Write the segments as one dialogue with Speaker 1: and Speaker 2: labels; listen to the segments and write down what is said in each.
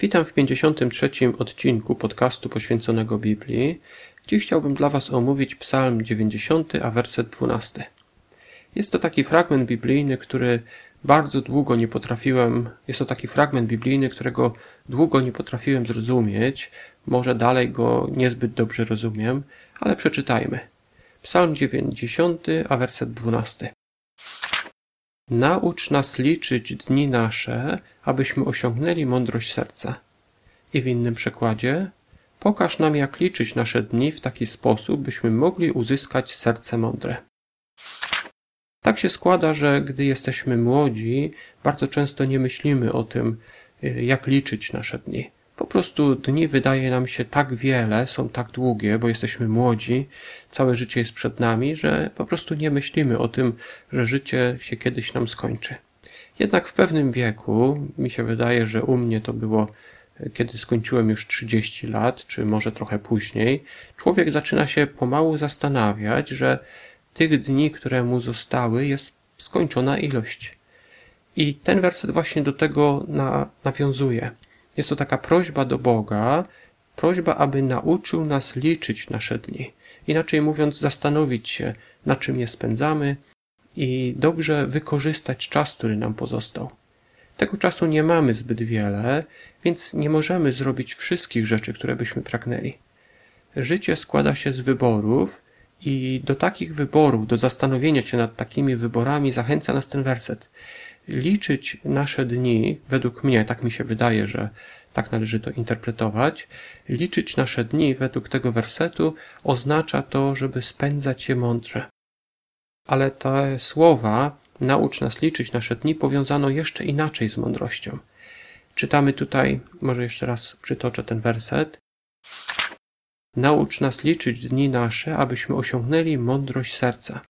Speaker 1: Witam w 53. odcinku podcastu poświęconego Biblii. Dziś chciałbym dla Was omówić Psalm 90, a werset 12. Jest to taki fragment biblijny, który bardzo długo nie potrafiłem, jest to taki fragment biblijny, którego długo nie potrafiłem zrozumieć. Może dalej go niezbyt dobrze rozumiem, ale przeczytajmy. Psalm 90, a werset 12. Naucz nas liczyć dni nasze, abyśmy osiągnęli mądrość serca. I w innym przekładzie, pokaż nam, jak liczyć nasze dni w taki sposób, byśmy mogli uzyskać serce mądre. Tak się składa, że gdy jesteśmy młodzi, bardzo często nie myślimy o tym, jak liczyć nasze dni. Po prostu dni wydaje nam się tak wiele, są tak długie, bo jesteśmy młodzi, całe życie jest przed nami, że po prostu nie myślimy o tym, że życie się kiedyś nam skończy. Jednak w pewnym wieku, mi się wydaje, że u mnie to było kiedy skończyłem już 30 lat, czy może trochę później, człowiek zaczyna się pomału zastanawiać, że tych dni, które mu zostały, jest skończona ilość. I ten werset właśnie do tego na, nawiązuje. Jest to taka prośba do Boga, prośba, aby nauczył nas liczyć nasze dni. Inaczej mówiąc, zastanowić się, na czym je spędzamy i dobrze wykorzystać czas, który nam pozostał. Tego czasu nie mamy zbyt wiele, więc nie możemy zrobić wszystkich rzeczy, które byśmy pragnęli. Życie składa się z wyborów i do takich wyborów, do zastanowienia się nad takimi wyborami zachęca nas ten werset liczyć nasze dni, według mnie, tak mi się wydaje, że tak należy to interpretować, liczyć nasze dni według tego wersetu oznacza to, żeby spędzać je mądrze. Ale te słowa, naucz nas liczyć nasze dni, powiązano jeszcze inaczej z mądrością. Czytamy tutaj, może jeszcze raz przytoczę ten werset. Naucz nas liczyć dni nasze, abyśmy osiągnęli mądrość serca.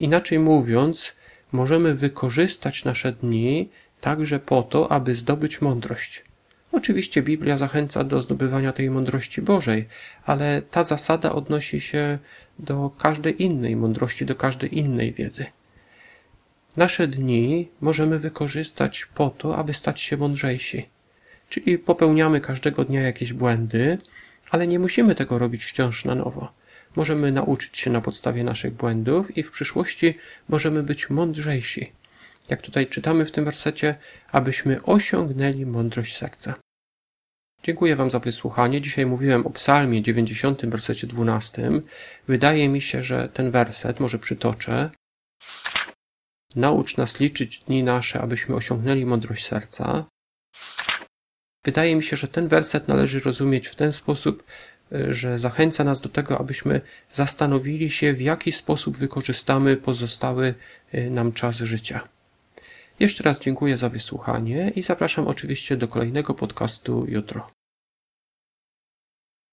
Speaker 1: Inaczej mówiąc, możemy wykorzystać nasze dni także po to, aby zdobyć mądrość. Oczywiście Biblia zachęca do zdobywania tej mądrości Bożej, ale ta zasada odnosi się do każdej innej mądrości, do każdej innej wiedzy. Nasze dni możemy wykorzystać po to, aby stać się mądrzejsi. Czyli popełniamy każdego dnia jakieś błędy, ale nie musimy tego robić wciąż na nowo możemy nauczyć się na podstawie naszych błędów i w przyszłości możemy być mądrzejsi. Jak tutaj czytamy w tym wersecie, abyśmy osiągnęli mądrość serca. Dziękuję Wam za wysłuchanie. Dzisiaj mówiłem o Psalmie 90, wersecie 12. Wydaje mi się, że ten werset, może przytoczę. Naucz nas liczyć dni nasze, abyśmy osiągnęli mądrość serca. Wydaje mi się, że ten werset należy rozumieć w ten sposób, że zachęca nas do tego, abyśmy zastanowili się, w jaki sposób wykorzystamy pozostały y, nam czas życia. Jeszcze raz dziękuję za wysłuchanie i zapraszam oczywiście do kolejnego podcastu jutro.